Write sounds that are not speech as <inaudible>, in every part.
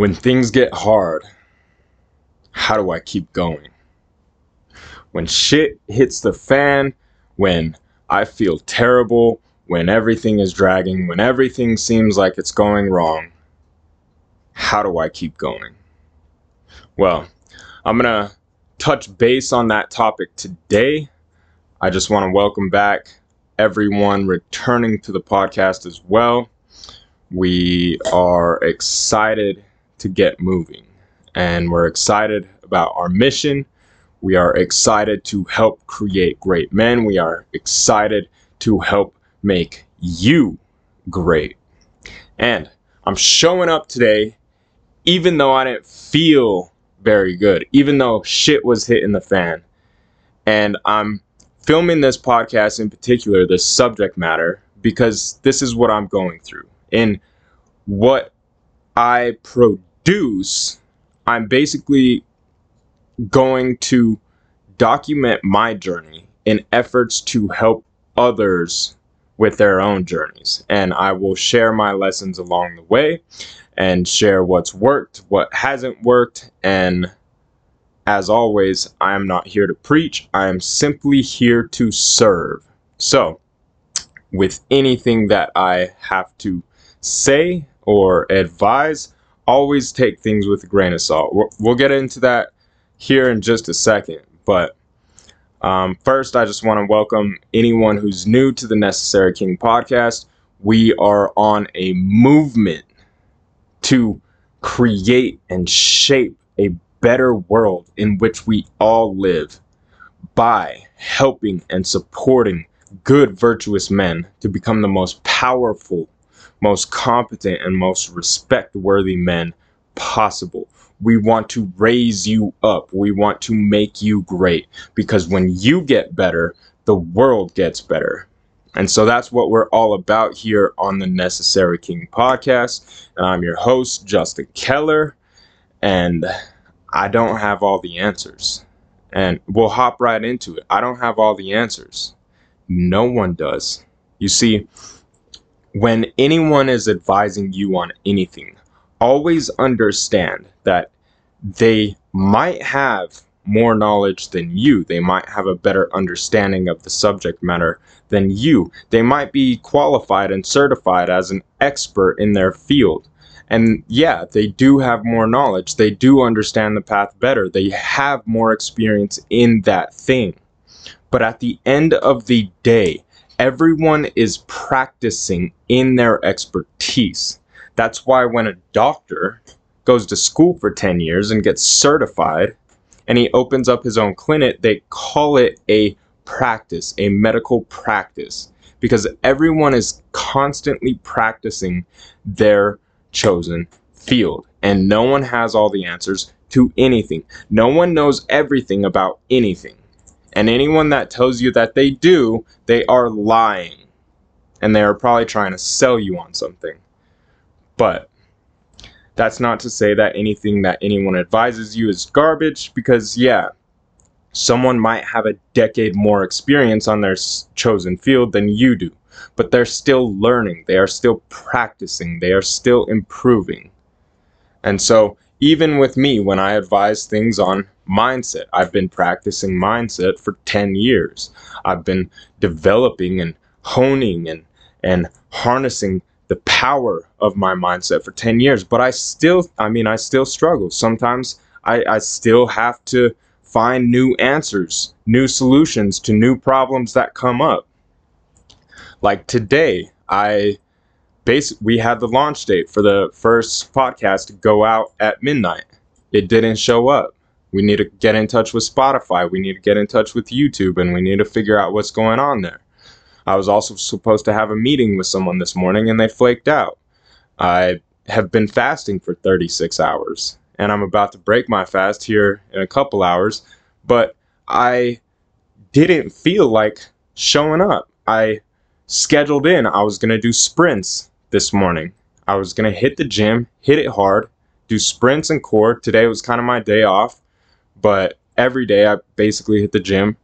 When things get hard, how do I keep going? When shit hits the fan, when I feel terrible, when everything is dragging, when everything seems like it's going wrong, how do I keep going? Well, I'm going to touch base on that topic today. I just want to welcome back everyone returning to the podcast as well. We are excited to get moving. And we're excited about our mission. We are excited to help create great men. We are excited to help make you great. And I'm showing up today, even though I didn't feel very good, even though shit was hitting the fan. And I'm filming this podcast in particular, this subject matter, because this is what I'm going through. And what I produce produce, I'm basically going to document my journey in efforts to help others with their own journeys. And I will share my lessons along the way and share what's worked, what hasn't worked. And as always, I am not here to preach, I am simply here to serve. So, with anything that I have to say or advise, always take things with a grain of salt. We'll get into that here in just a second. But um, first, I just want to welcome anyone who's new to the Necessary King podcast. We are on a movement to create and shape a better world in which we all live by helping and supporting good, virtuous men to become the most powerful most competent and most respect worthy men possible. We want to raise you up. We want to make you great because when you get better, the world gets better. And so that's what we're all about here on the Necessary King podcast. And I'm your host, Justin Keller. And I don't have all the answers. And we'll hop right into it. I don't have all the answers. No one does. You see, when anyone is advising you on anything, always understand that they might have more knowledge than you. They might have a better understanding of the subject matter than you. They might be qualified and certified as an expert in their field. And yeah, they do have more knowledge. They do understand the path better. They have more experience in that thing. But at the end of the day, everyone is practicing in their expertise. That's why when a doctor goes to school for 10 years and gets certified and he opens up his own clinic, they call it a practice, a medical practice, because everyone is constantly practicing their chosen field. And no one has all the answers to anything. No one knows everything about anything. And anyone that tells you that they do, they are lying. And they are probably trying to sell you on something. But that's not to say that anything that anyone advises you is garbage, because, yeah, someone might have a decade more experience on their chosen field than you do. But they're still learning, they are still practicing, they are still improving. And so, even with me, when I advise things on mindset. I've been practicing mindset for 10 years. I've been developing and honing and and harnessing the power of my mindset for 10 years. But I still, I mean, I still struggle. Sometimes I, I still have to find new answers, new solutions to new problems that come up. Like today, I basically we had the launch date for the first podcast go out at midnight. It didn't show up. We need to get in touch with Spotify. We need to get in touch with YouTube and we need to figure out what's going on there. I was also supposed to have a meeting with someone this morning and they flaked out. I have been fasting for 36 hours and I'm about to break my fast here in a couple hours, but I didn't feel like showing up. I scheduled in, I was going to do sprints this morning. I was going to hit the gym, hit it hard, do sprints and core. Today was kind of my day off but every day I basically hit the gym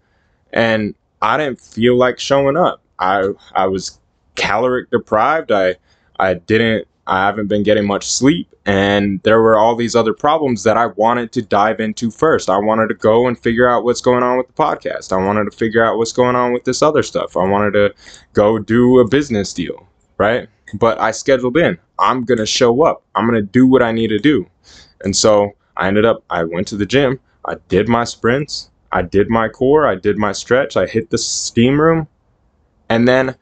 and I didn't feel like showing up. I I was caloric deprived. I I didn't I haven't been getting much sleep, and there were all these other problems that I wanted to dive into first. I wanted to go and figure out what's going on with the podcast. I wanted to figure out what's going on with this other stuff. I wanted to go do a business deal, right? But I scheduled in. I'm going to show up. I'm going to do what I need to do. And so I ended up, I went to the gym. I did my sprints. I did my core. I did my stretch. I hit the steam room. And then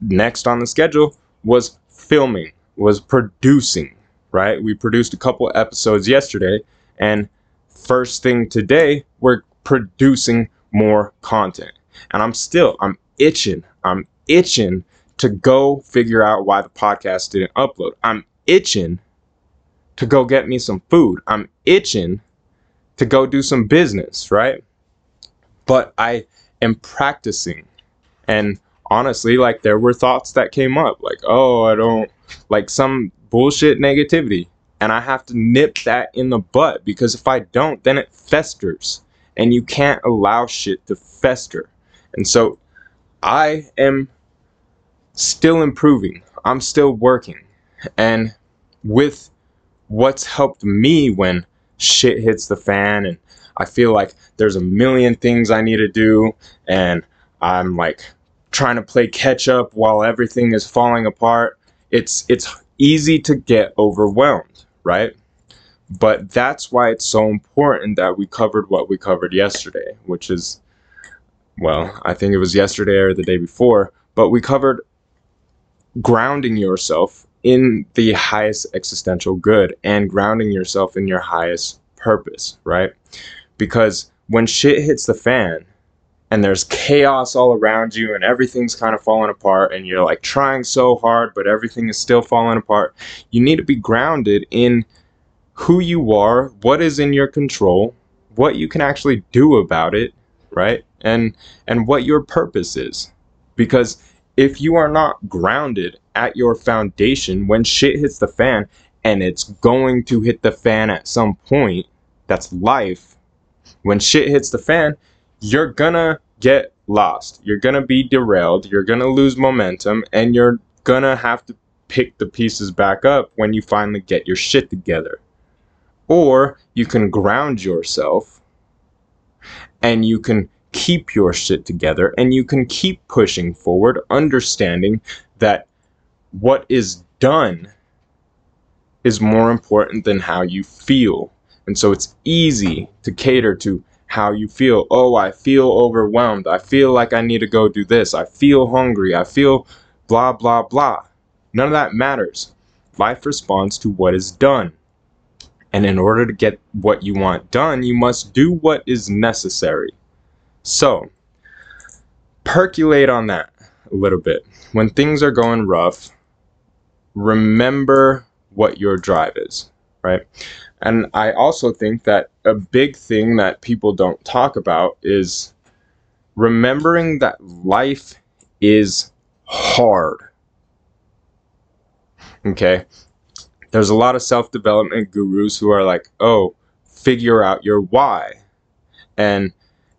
next on the schedule was filming, was producing, right? We produced a couple episodes yesterday. And first thing today, we're producing more content. And I'm still, I'm itching. I'm itching to go figure out why the podcast didn't upload. I'm itching to go get me some food. I'm itching to go do some business, right? But I am practicing. And honestly, like there were thoughts that came up like, oh, I don't like some bullshit negativity. And I have to nip that in the butt because if I don't, then it festers. And you can't allow shit to fester. And so I am still improving. I'm still working. And with what's helped me when shit hits the fan and I feel like there's a million things I need to do and I'm like trying to play catch up while everything is falling apart. It's it's easy to get overwhelmed, right? But that's why it's so important that we covered what we covered yesterday, which is well, I think it was yesterday or the day before, but we covered grounding yourself in the highest existential good and grounding yourself in your highest purpose, right? Because when shit hits the fan and there's chaos all around you and everything's kind of falling apart and you're like trying so hard but everything is still falling apart, you need to be grounded in who you are, what is in your control, what you can actually do about it, right? And and what your purpose is. Because if you are not grounded at your foundation when shit hits the fan and it's going to hit the fan at some point, that's life. When shit hits the fan, you're gonna get lost. You're gonna be derailed. You're gonna lose momentum and you're gonna have to pick the pieces back up when you finally get your shit together. Or you can ground yourself and you can keep your shit together and you can keep pushing forward, understanding that what is done is more important than how you feel. And so it's easy to cater to how you feel. Oh, I feel overwhelmed. I feel like I need to go do this. I feel hungry. I feel blah, blah, blah. None of that matters. Life responds to what is done. And in order to get what you want done, you must do what is necessary. So, percolate on that a little bit. When things are going rough, remember what your drive is, right? And I also think that a big thing that people don't talk about is remembering that life is hard. Okay? There's a lot of self development gurus who are like, oh, figure out your why. And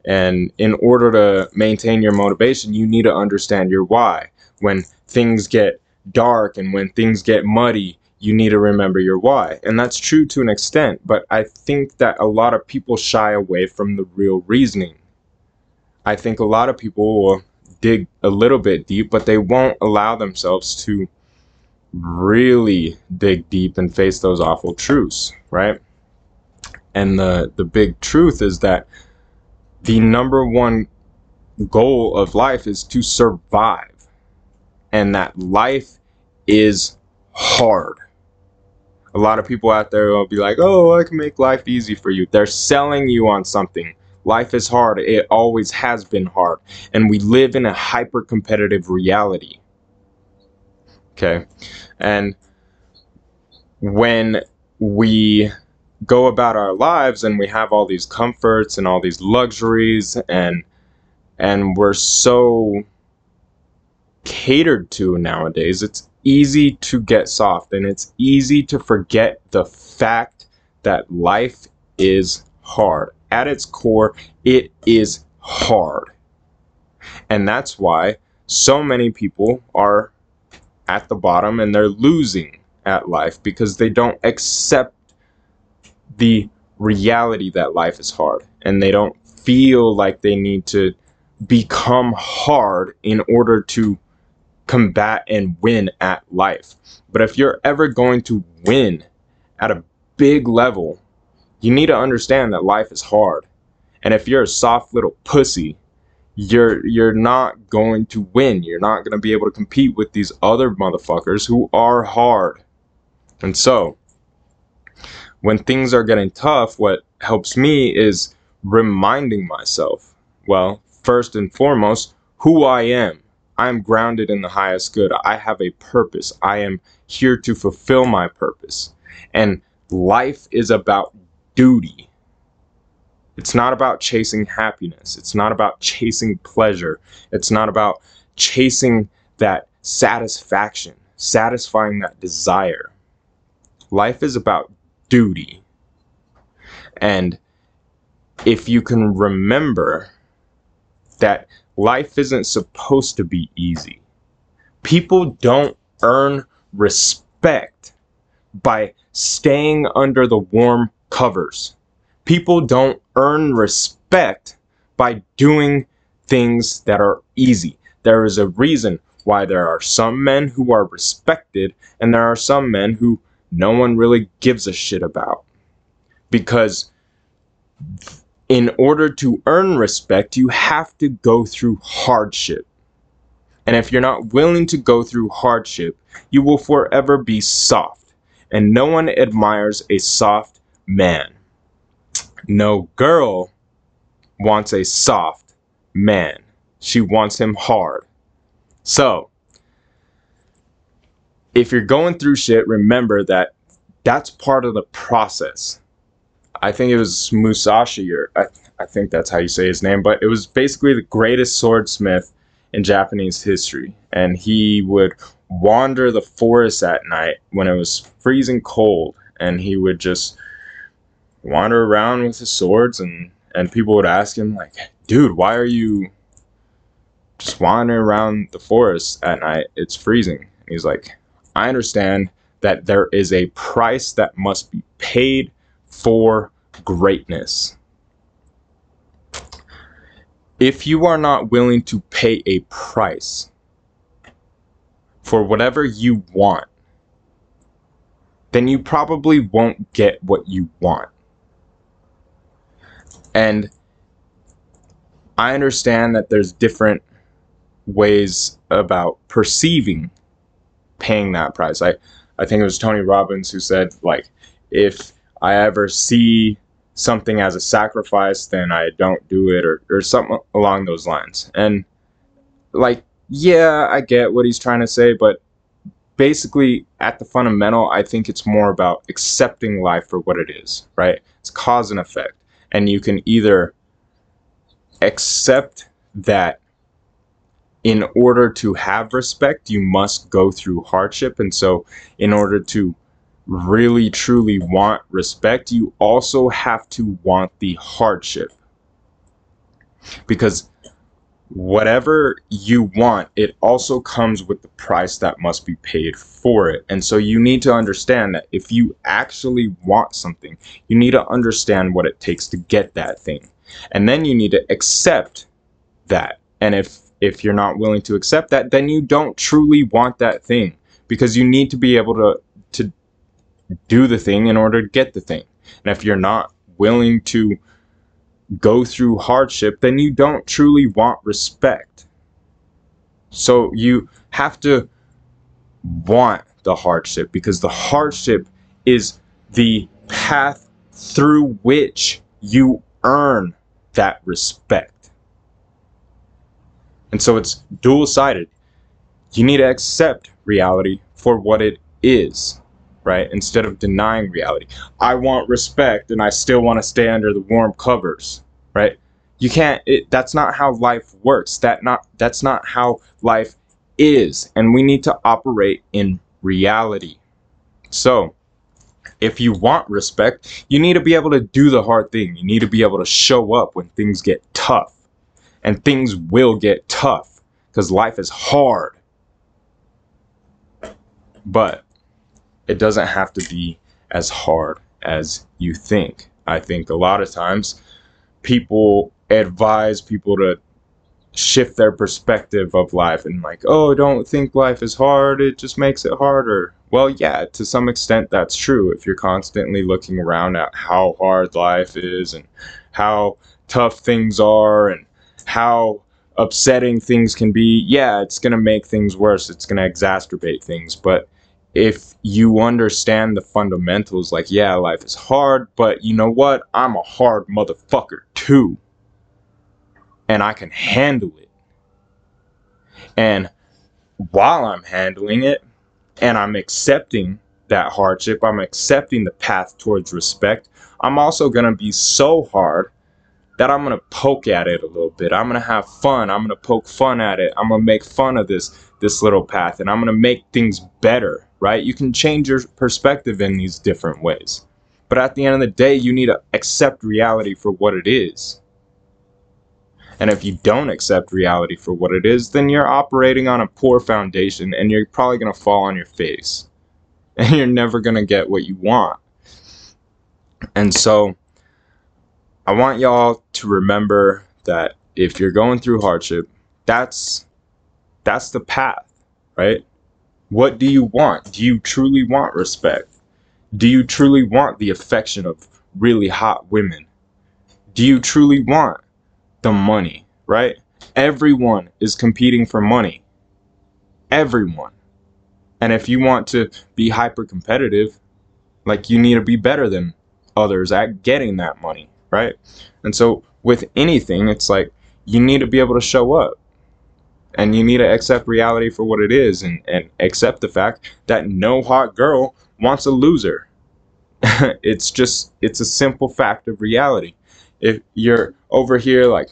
and in order to maintain your motivation, you need to understand your why. When things get dark and when things get muddy, you need to remember your why. And that's true to an extent, but I think that a lot of people shy away from the real reasoning. I think a lot of people will dig a little bit deep, but they won't allow themselves to really dig deep and face those awful truths, right? And the the big truth is that the number one goal of life is to survive. And that life is hard. A lot of people out there will be like, oh, I can make life easy for you. They're selling you on something. Life is hard. It always has been hard. And we live in a hyper competitive reality. Okay. And when we go about our lives and we have all these comforts and all these luxuries and and we're so catered to nowadays it's easy to get soft and it's easy to forget the fact that life is hard. At its core it is hard. And that's why so many people are at the bottom and they're losing at life because they don't accept the reality that life is hard and they don't feel like they need to become hard in order to combat and win at life. But if you're ever going to win at a big level, you need to understand that life is hard. And if you're a soft little pussy, you're you're not going to win. You're not going to be able to compete with these other motherfuckers who are hard. And so, when things are getting tough, what helps me is reminding myself, well, first and foremost, who I am. I am grounded in the highest good. I have a purpose. I am here to fulfill my purpose. And life is about duty. It's not about chasing happiness. It's not about chasing pleasure. It's not about chasing that satisfaction, satisfying that desire. Life is about duty. And if you can remember that life isn't supposed to be easy, people don't earn respect by staying under the warm covers. People don't earn respect by doing things that are easy. There is a reason why there are some men who are respected and there are some men who no one really gives a shit about. Because in order to earn respect, you have to go through hardship. And if you're not willing to go through hardship, you will forever be soft. And no one admires a soft man. No girl wants a soft man. She wants him hard. So, if you're going through shit, remember that that's part of the process. I think it was Musashi, or I, I think that's how you say his name, but it was basically the greatest swordsmith in Japanese history. And he would wander the forest at night when it was freezing cold, and he would just wander around with his swords, and, and people would ask him, like, dude, why are you just wandering around the forest at night? It's freezing. And he's like, I understand that there is a price that must be paid for greatness. If you are not willing to pay a price for whatever you want, then you probably won't get what you want. And I understand that there's different ways about perceiving paying that price. I, I think it was Tony Robbins who said, like, if I ever see something as a sacrifice, then I don't do it, or, or something along those lines. And, like, yeah, I get what he's trying to say, but basically, at the fundamental, I think it's more about accepting life for what it is, right? It's cause and effect. And you can either accept that in order to have respect, you must go through hardship. And so, in order to really truly want respect, you also have to want the hardship. Because whatever you want, it also comes with the price that must be paid for it. And so you need to understand that if you actually want something, you need to understand what it takes to get that thing. And then you need to accept that. And if if you're not willing to accept that, then you don't truly want that thing because you need to be able to to do the thing in order to get the thing. And if you're not willing to go through hardship, then you don't truly want respect. So you have to want the hardship because the hardship is the path through which you earn that respect. And so it's dual sided. You need to accept reality for what it is, right? Instead of denying reality. I want respect and I still want to stay under the warm covers, right? You can't it, that's not how life works. That not that's not how life is and we need to operate in reality. So, if you want respect, you need to be able to do the hard thing. You need to be able to show up when things get tough. And things will get tough because life is hard. But it doesn't have to be as hard as you think. I think a lot of times people advise people to shift their perspective of life and like, oh, don't think life is hard, it just makes it harder. Well, yeah, to some extent that's true. If you're constantly looking around at how hard life is and how tough things are and how upsetting things can be, yeah, it's going to make things worse. It's going to exacerbate things. But if you understand the fundamentals, like, yeah, life is hard, but you know what? I'm a hard motherfucker too. And I can handle it. And while I'm handling it and I'm accepting that hardship, I'm accepting the path towards respect, I'm also going to be so hard that I'm going to poke at it a little bit. I'm going to have fun. I'm going to poke fun at it. I'm going to make fun of this this little path and I'm going to make things better, right? You can change your perspective in these different ways. But at the end of the day, you need to accept reality for what it is. And if you don't accept reality for what it is, then you're operating on a poor foundation and you're probably going to fall on your face. <laughs> And you're never going to get what you want. And so I want y'all to remember that if you're going through hardship, that's that's the path, right? What do you want? Do you truly want respect? Do you truly want the affection of really hot women? Do you truly want the money, right? Everyone is competing for money. Everyone. And if you want to be hyper competitive, like you need to be better than others at getting that money right? And so with anything, it's like you need to be able to show up and you need to accept reality for what it is and, and accept the fact that no hot girl wants a loser. <laughs> it's just, it's a simple fact of reality. If you're over here like,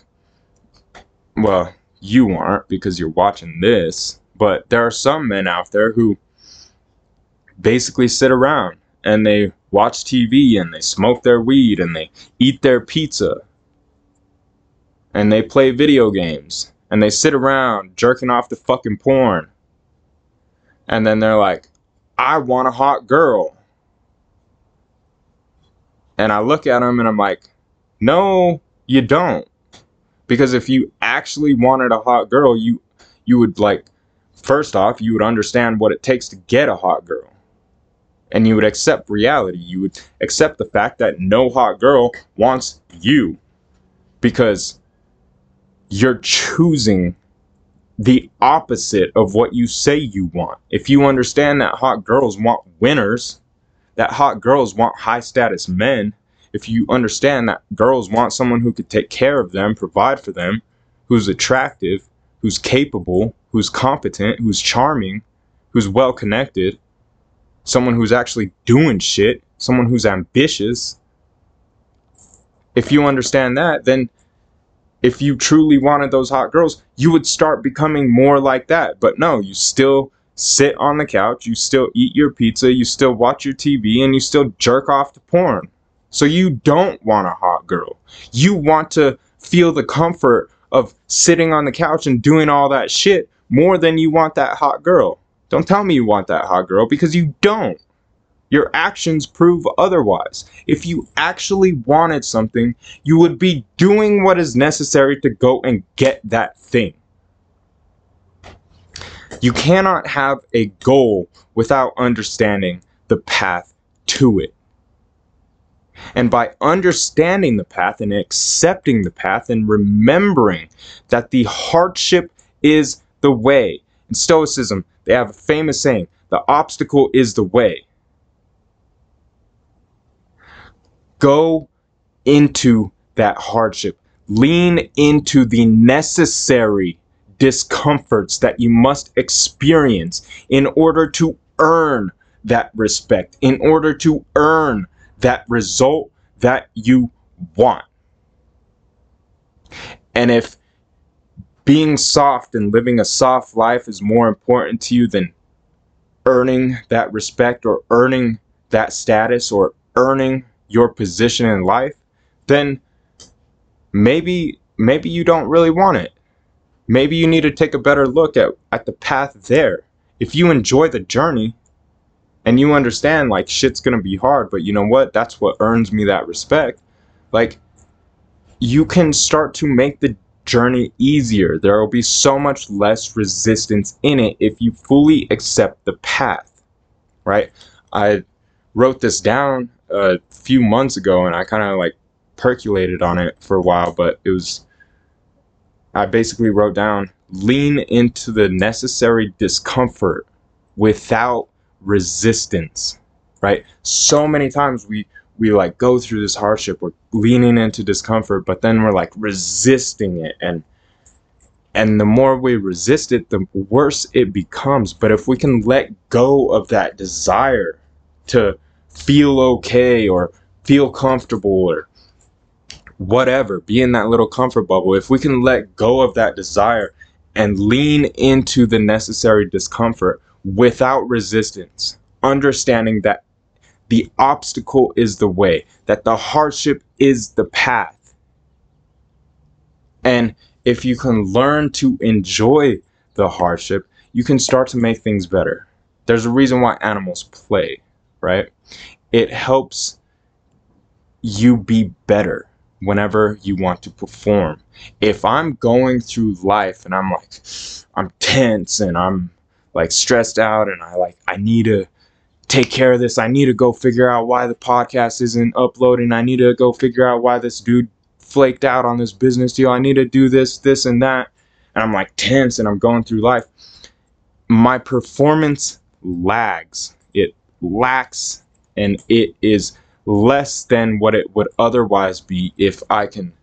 well, you aren't because you're watching this, but there are some men out there who basically sit around and they watch TV and they smoke their weed and they eat their pizza and they play video games and they sit around jerking off the fucking porn. And then they're like, I want a hot girl. And I look at them and I'm like, no, you don't. Because if you actually wanted a hot girl, you you would like first off, you would understand what it takes to get a hot girl and you would accept reality. You would accept the fact that no hot girl wants you because you're choosing the opposite of what you say you want. If you understand that hot girls want winners, that hot girls want high status men, if you understand that girls want someone who could take care of them, provide for them, who's attractive, who's capable, who's competent, who's charming, who's well connected, someone who's actually doing shit, someone who's ambitious. If you understand that, then if you truly wanted those hot girls, you would start becoming more like that. But no, you still sit on the couch, you still eat your pizza, you still watch your TV, and you still jerk off to porn. So you don't want a hot girl. You want to feel the comfort of sitting on the couch and doing all that shit more than you want that hot girl. Don't tell me you want that hot girl because you don't. Your actions prove otherwise. If you actually wanted something, you would be doing what is necessary to go and get that thing. You cannot have a goal without understanding the path to it. And by understanding the path and accepting the path and remembering that the hardship is the way. In Stoicism, they have a famous saying the obstacle is the way. Go into that hardship. Lean into the necessary discomforts that you must experience in order to earn that respect, in order to earn that result that you want. And if being soft and living a soft life is more important to you than earning that respect or earning that status or earning your position in life, then maybe maybe you don't really want it. Maybe you need to take a better look at, at the path there. If you enjoy the journey, and you understand like shit's gonna be hard, but you know what? That's what earns me that respect. Like, you can start to make the journey easier. There will be so much less resistance in it if you fully accept the path, right? I wrote this down a few months ago and I kind of like percolated on it for a while, but it was, I basically wrote down lean into the necessary discomfort without resistance, right? So many times we, we like go through this hardship, we're leaning into discomfort, but then we're like resisting it and and the more we resist it, the worse it becomes. But if we can let go of that desire to feel okay or feel comfortable or whatever, be in that little comfort bubble, if we can let go of that desire and lean into the necessary discomfort without resistance, understanding that the obstacle is the way, that the hardship is the path. And if you can learn to enjoy the hardship, you can start to make things better. There's a reason why animals play, right? It helps you be better whenever you want to perform. If I'm going through life and I'm like, I'm tense and I'm like stressed out and I like, I need to take care of this. I need to go figure out why the podcast isn't uploading. I need to go figure out why this dude flaked out on this business deal. I need to do this, this, and that. And I'm like tense and I'm going through life. My performance lags. It lacks and it is less than what it would otherwise be if I can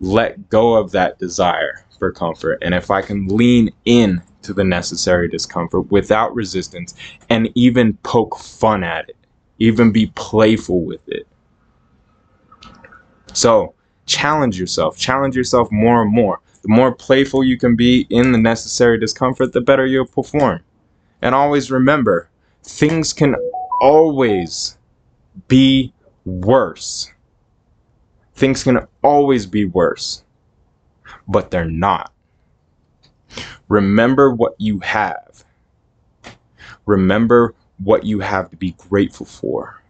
let go of that desire for comfort and if I can lean in to the necessary discomfort without resistance and even poke fun at it, even be playful with it. So, challenge yourself, challenge yourself more and more. The more playful you can be in the necessary discomfort, the better you'll perform. And always remember, things can always be worse. Things can always be worse, but they're not. Remember what you have. Remember what you have to be grateful for.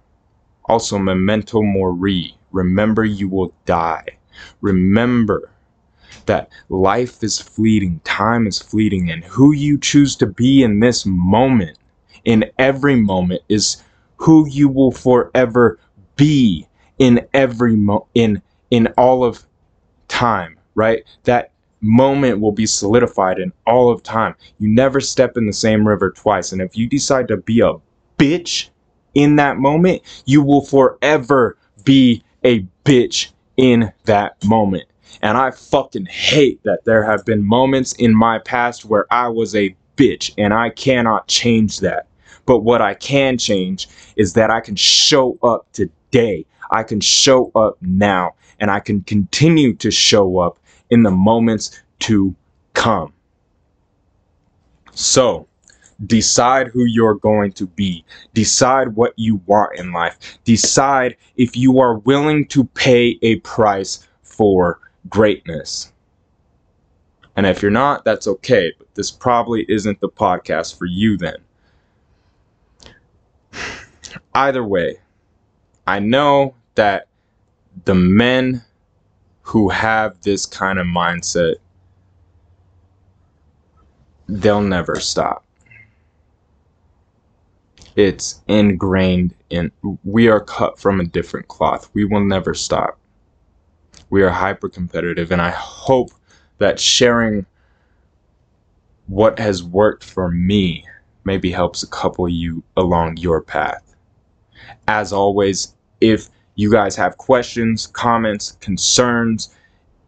Also, memento mori. Remember you will die. Remember that life is fleeting, time is fleeting, and who you choose to be in this moment, in every moment, is who you will forever be in every mo in in all of time, right? That moment will be solidified in all of time. You never step in the same river twice. And if you decide to be a bitch in that moment, you will forever be a bitch in that moment. And I fucking hate that there have been moments in my past where I was a bitch and I cannot change that. But what I can change is that I can show up today. I can show up now and I can continue to show up in the moments to come. So, decide who you're going to be. Decide what you want in life. Decide if you are willing to pay a price for greatness. And if you're not, that's okay. But this probably isn't the podcast for you then. Either way, I know that the men who have this kind of mindset, they'll never stop. It's ingrained in, we are cut from a different cloth. We will never stop. We are hyper competitive, and I hope that sharing what has worked for me maybe helps a couple you along your path. As always, if you guys have questions, comments, concerns,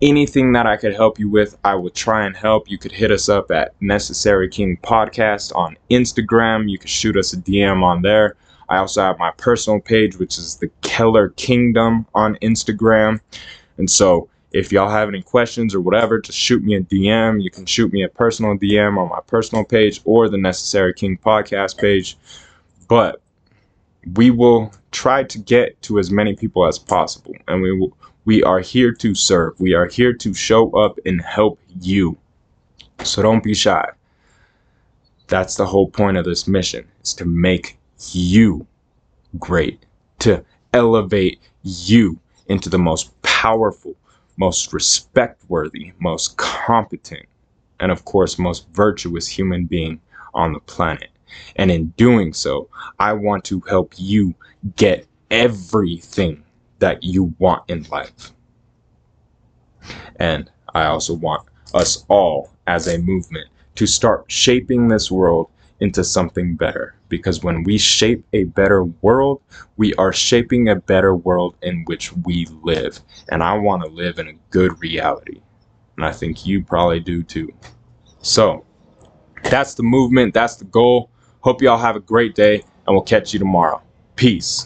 anything that I could help you with, I will try and help. You could hit us up at Necessary King Podcast on Instagram. You could shoot us a DM on there. I also have my personal page, which is the Keller Kingdom on Instagram. And so if y'all have any questions or whatever, just shoot me a DM. You can shoot me a personal DM on my personal page or the Necessary King podcast page. But we will try to get to as many people as possible and we will, we are here to serve we are here to show up and help you so don't be shy that's the whole point of this mission is to make you great, to elevate you into the most powerful, most respect worthy, most competent, and of course, most virtuous human being on the planet. And in doing so, I want to help you get everything that you want in life. And I also want us all as a movement to start shaping this world into something better. Because when we shape a better world, we are shaping a better world in which we live. And I want to live in a good reality. And I think you probably do too. So that's the movement. That's the goal. Hope y'all have a great day and we'll catch you tomorrow. Peace.